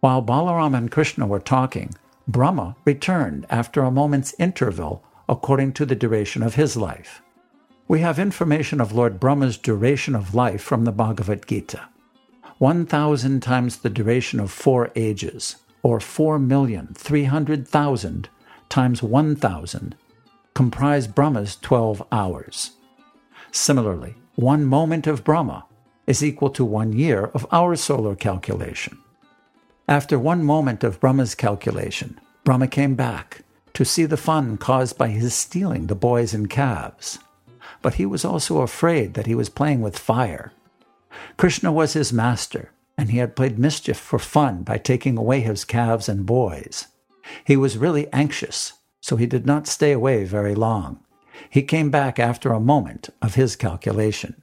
While Balaram and Krishna were talking, Brahma returned after a moment's interval according to the duration of his life. We have information of Lord Brahma's duration of life from the Bhagavad Gita. 1,000 times the duration of four ages, or 4,300,000 times 1,000, comprise Brahma's 12 hours. Similarly, one moment of Brahma is equal to one year of our solar calculation. After one moment of Brahma's calculation, Brahma came back to see the fun caused by his stealing the boys and calves. But he was also afraid that he was playing with fire Krishna was his master, and he had played mischief for fun by taking away his calves and boys. He was really anxious, so he did not stay away very long. He came back after a moment of his calculation.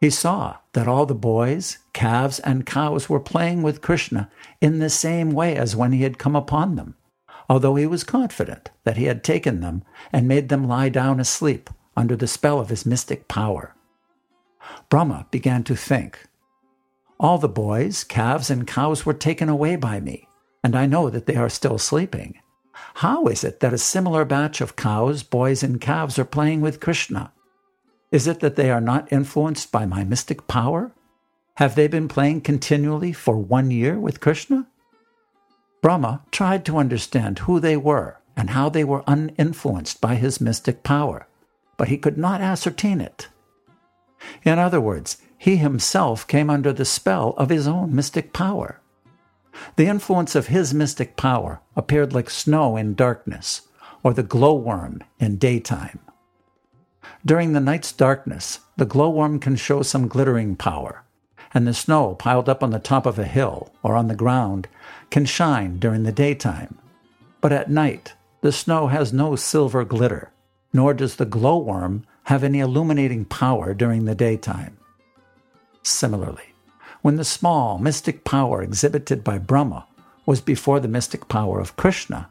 He saw that all the boys, calves, and cows were playing with Krishna in the same way as when he had come upon them, although he was confident that he had taken them and made them lie down asleep under the spell of his mystic power. Brahma began to think. All the boys, calves, and cows were taken away by me, and I know that they are still sleeping. How is it that a similar batch of cows, boys, and calves are playing with Krishna? Is it that they are not influenced by my mystic power? Have they been playing continually for one year with Krishna? Brahma tried to understand who they were and how they were uninfluenced by his mystic power, but he could not ascertain it. In other words, he himself came under the spell of his own mystic power. The influence of his mystic power appeared like snow in darkness, or the glowworm in daytime. During the night's darkness, the glowworm can show some glittering power, and the snow piled up on the top of a hill or on the ground can shine during the daytime. But at night, the snow has no silver glitter, nor does the glowworm have any illuminating power during the daytime. Similarly, when the small mystic power exhibited by Brahma was before the mystic power of Krishna,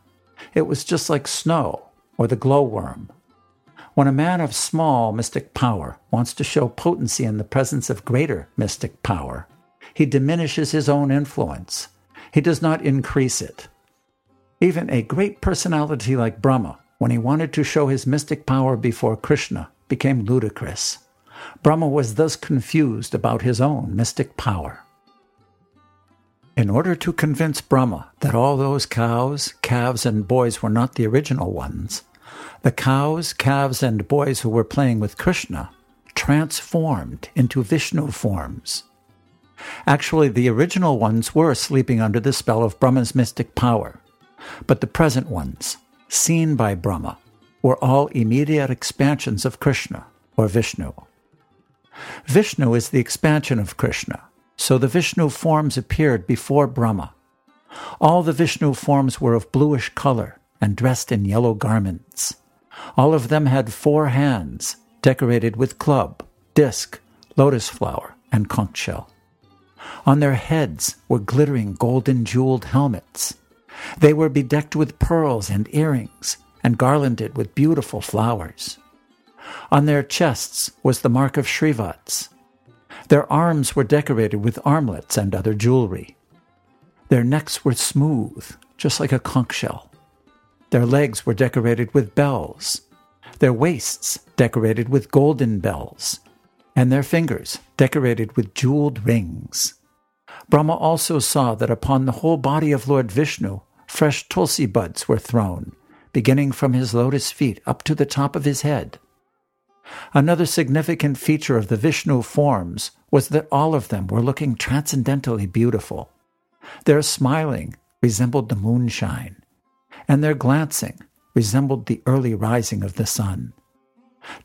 it was just like snow or the glowworm. When a man of small mystic power wants to show potency in the presence of greater mystic power, he diminishes his own influence. He does not increase it. Even a great personality like Brahma, when he wanted to show his mystic power before Krishna, became ludicrous. Brahma was thus confused about his own mystic power. In order to convince Brahma that all those cows, calves, and boys were not the original ones, the cows, calves, and boys who were playing with Krishna transformed into Vishnu forms. Actually, the original ones were sleeping under the spell of Brahma's mystic power, but the present ones, seen by Brahma, were all immediate expansions of Krishna, or Vishnu. Vishnu is the expansion of Krishna, so the Vishnu forms appeared before Brahma. All the Vishnu forms were of bluish color and dressed in yellow garments. All of them had four hands, decorated with club, disc, lotus flower, and conch shell. On their heads were glittering golden jeweled helmets. They were bedecked with pearls and earrings, and garlanded with beautiful flowers. On their chests was the mark of Shrivats. Their arms were decorated with armlets and other jewelry. Their necks were smooth, just like a conch shell. Their legs were decorated with bells, their waists decorated with golden bells, and their fingers decorated with jeweled rings. Brahma also saw that upon the whole body of Lord Vishnu fresh tulsi buds were thrown, beginning from his lotus feet up to the top of his head. Another significant feature of the Vishnu forms was that all of them were looking transcendently beautiful. Their smiling resembled the moonshine, and their glancing resembled the early rising of the sun.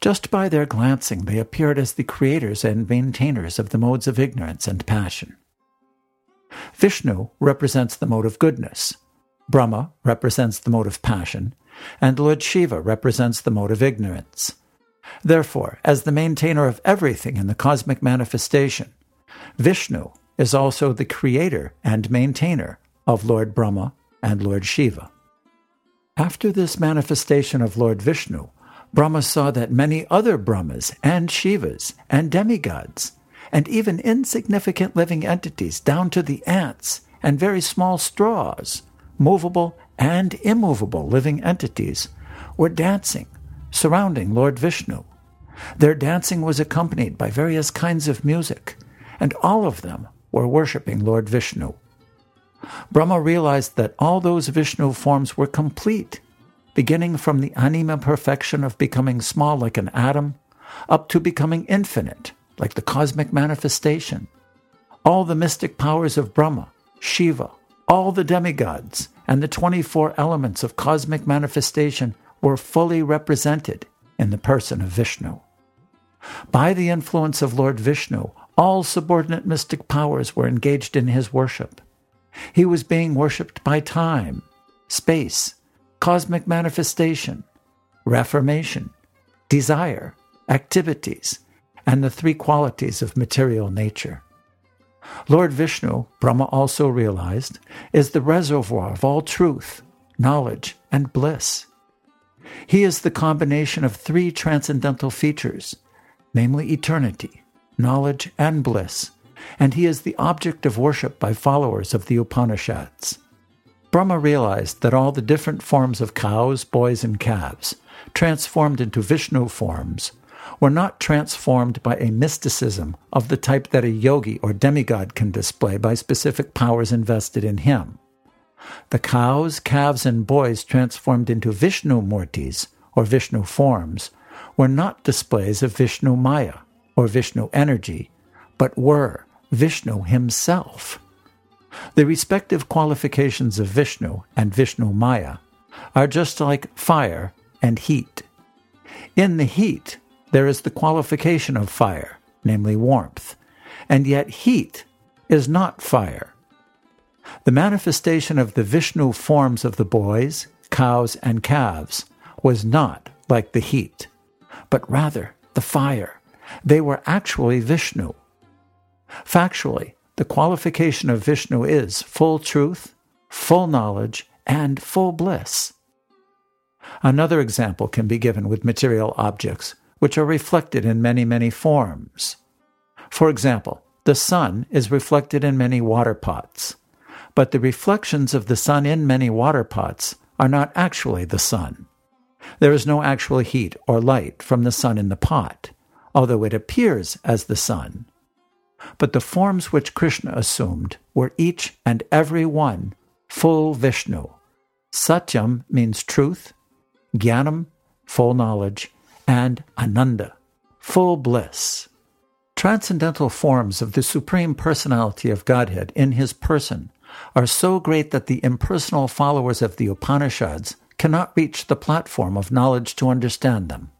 Just by their glancing, they appeared as the creators and maintainers of the modes of ignorance and passion. Vishnu represents the mode of goodness, Brahma represents the mode of passion, and Lord Shiva represents the mode of ignorance. Therefore, as the maintainer of everything in the cosmic manifestation, Vishnu is also the creator and maintainer of Lord Brahma and Lord Shiva. After this manifestation of Lord Vishnu, Brahma saw that many other Brahmas and Shivas and demigods and even insignificant living entities down to the ants and very small straws, movable and immovable living entities, were dancing surrounding Lord Vishnu. Their dancing was accompanied by various kinds of music, and all of them were worshipping Lord Vishnu. Brahma realized that all those Vishnu forms were complete, beginning from the anima perfection of becoming small like an atom, up to becoming infinite, like the cosmic manifestation. All the mystic powers of Brahma, Shiva, all the demigods, and the 24 elements of cosmic manifestation were fully represented in the person of Vishnu. By the influence of Lord Vishnu, all subordinate mystic powers were engaged in his worship. He was being worshipped by time, space, cosmic manifestation, reformation, desire, activities, and the three qualities of material nature. Lord Vishnu, Brahma also realized, is the reservoir of all truth, knowledge, and bliss. He is the combination of three transcendental features, namely eternity, knowledge, and bliss, and he is the object of worship by followers of the Upanishads. Brahma realized that all the different forms of cows, boys, and calves, transformed into Vishnu forms, were not transformed by a mysticism of the type that a yogi or demigod can display by specific powers invested in him. The cows, calves, and boys transformed into Vishnu murtis, or Vishnu forms, were not displays of Vishnu Maya, or Vishnu energy, but were Vishnu himself. The respective qualifications of Vishnu and Vishnu Maya are just like fire and heat. In the heat, there is the qualification of fire, namely warmth, and yet heat is not fire. The manifestation of the Vishnu forms of the boys, cows, and calves was not like the heat, but rather the fire. They were actually Vishnu. Factually, the qualification of Vishnu is full truth, full knowledge, and full bliss. Another example can be given with material objects which are reflected in many, many forms. For example, the sun is reflected in many water pots, but the reflections of the sun in many water pots are not actually the sun. There is no actual heat or light from the sun in the pot, although it appears as the sun. But the forms which Krishna assumed were each and every one full Vishnu. Satyam means truth, Gyanam, full knowledge, and Ananda, full bliss. Transcendental forms of the Supreme Personality of Godhead in His person are so great that the impersonal followers of the Upanishads cannot reach the platform of knowledge to understand them.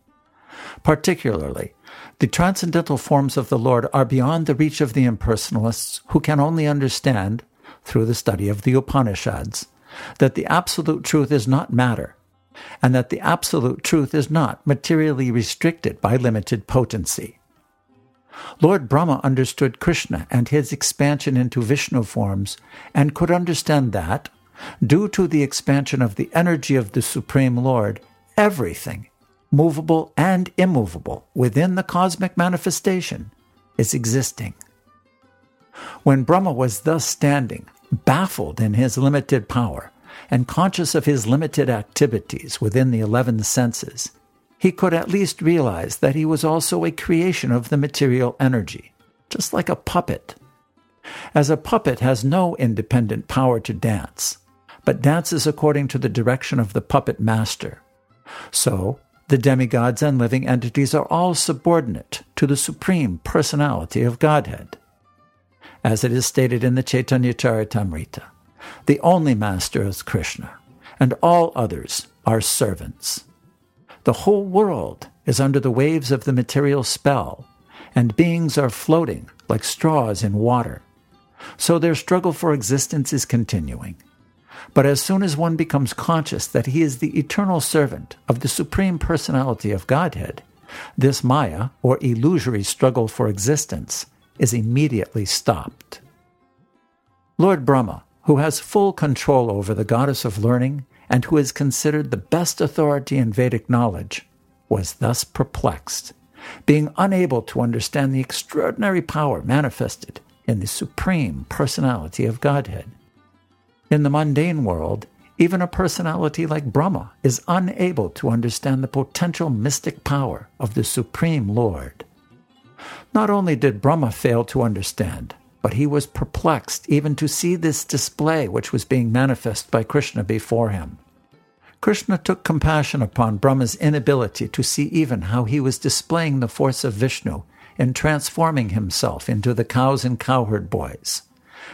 Particularly, the transcendental forms of the Lord are beyond the reach of the impersonalists who can only understand, through the study of the Upanishads, that the absolute truth is not matter, and that the absolute truth is not materially restricted by limited potency. Lord Brahma understood Krishna and his expansion into Vishnu forms and could understand that, due to the expansion of the energy of the Supreme Lord, everything, movable and immovable, within the cosmic manifestation is existing. When Brahma was thus standing, baffled in his limited power, and conscious of his limited activities within the eleven senses, he could at least realize that he was also a creation of the material energy, just like a puppet. As a puppet has no independent power to dance, but dances according to the direction of the puppet master. So, the demigods and living entities are all subordinate to the supreme personality of Godhead. As it is stated in the Chaitanya Charitamrita, the only master is Krishna, and all others are servants. The whole world is under the waves of the material spell, and beings are floating like straws in water. So their struggle for existence is continuing. But as soon as one becomes conscious that he is the eternal servant of the Supreme Personality of Godhead, this Maya, or illusory struggle for existence, is immediately stopped. Lord Brahma who has full control over the goddess of learning and who is considered the best authority in Vedic knowledge, was thus perplexed being unable to understand the extraordinary power manifested in the supreme personality of Godhead. In the mundane world, even a personality like Brahma is unable to understand the potential mystic power of the Supreme Lord. Not only did Brahma fail to understand, but he was perplexed even to see this display which was being manifest by Krishna before him. Krishna took compassion upon Brahma's inability to see even how he was displaying the force of Vishnu in transforming himself into the cows and cowherd boys.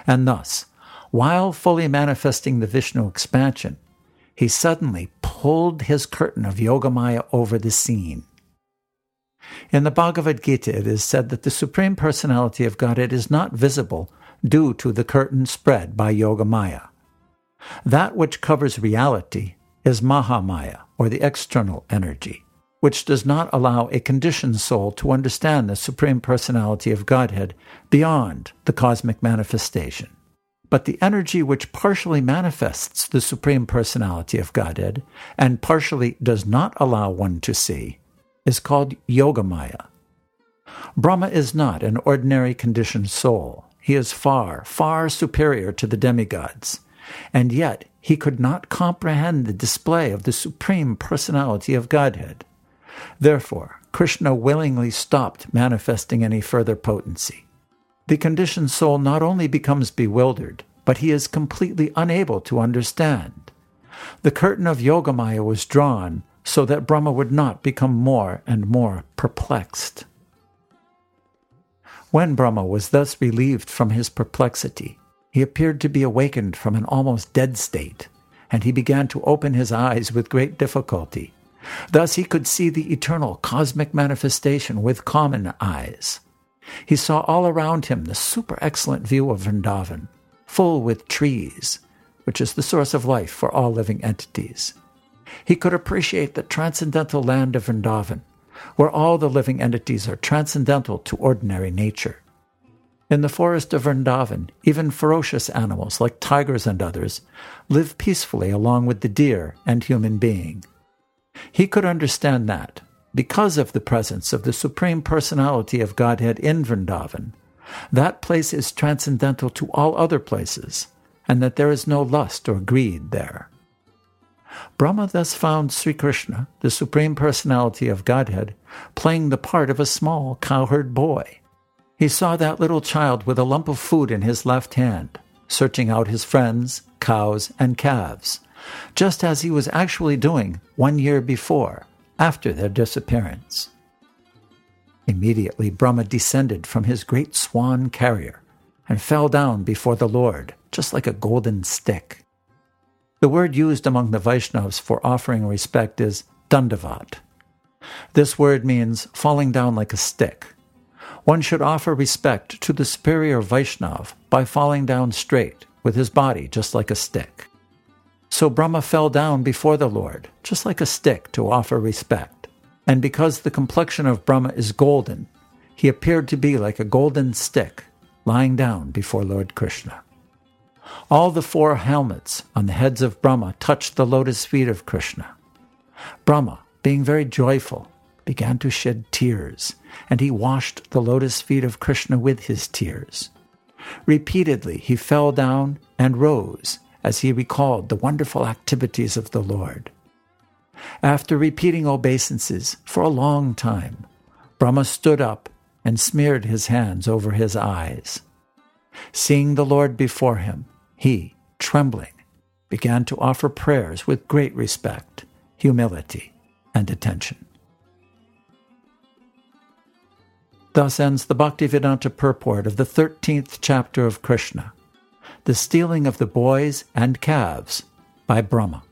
And thus, while fully manifesting the Vishnu expansion, he suddenly pulled his curtain of Yogamaya over the scene. In the Bhagavad Gita, it is said that the Supreme Personality of Godhead is not visible due to the curtain spread by Yogamaya. That which covers reality is Mahamaya, or the external energy, which does not allow a conditioned soul to understand the Supreme Personality of Godhead beyond the cosmic manifestation. But the energy which partially manifests the Supreme Personality of Godhead and partially does not allow one to see is called Yogamaya. Brahma is not an ordinary conditioned soul. He is far, far superior to the demigods. And yet, he could not comprehend the display of the Supreme Personality of Godhead. Therefore, Krishna willingly stopped manifesting any further potency. The conditioned soul not only becomes bewildered, but he is completely unable to understand. The curtain of Yogamaya was drawn so that Brahma would not become more and more perplexed. When Brahma was thus relieved from his perplexity, he appeared to be awakened from an almost dead state, and he began to open his eyes with great difficulty. Thus he could see the eternal cosmic manifestation with common eyes. He saw all around him the super excellent view of Vrindavan, full with trees, which is the source of life for all living entities. He could appreciate the transcendental land of Vrindavan, where all the living entities are transcendental to ordinary nature. In the forest of Vrindavan, even ferocious animals like tigers and others live peacefully along with the deer and human being. He could understand that, because of the presence of the Supreme Personality of Godhead in Vrindavan, that place is transcendental to all other places, and that there is no lust or greed there. Brahma thus found Sri Krishna, the Supreme Personality of Godhead, playing the part of a small cowherd boy. He saw that little child with a lump of food in his left hand, searching out his friends, cows, and calves, just as he was actually doing one year before, after their disappearance. Immediately Brahma descended from his great swan carrier and fell down before the Lord, just like a golden stick. The word used among the Vaishnavas for offering respect is dandavat. This word means falling down like a stick. One should offer respect to the superior Vaishnav by falling down straight, with his body just like a stick. So Brahma fell down before the Lord, just like a stick, to offer respect. And because the complexion of Brahma is golden, he appeared to be like a golden stick lying down before Lord Krishna. All the four helmets on the heads of Brahma touched the lotus feet of Krishna. Brahma, being very joyful, began to shed tears, and he washed the lotus feet of Krishna with his tears. Repeatedly he fell down and rose as he recalled the wonderful activities of the Lord. After repeating obeisances for a long time, Brahma stood up and smeared his hands over his eyes. Seeing the Lord before him, he, trembling, began to offer prayers with great respect, humility, and attention. Thus ends the Bhaktivedanta purport of the 13th chapter of Krishna, the stealing of the boys and calves by Brahma.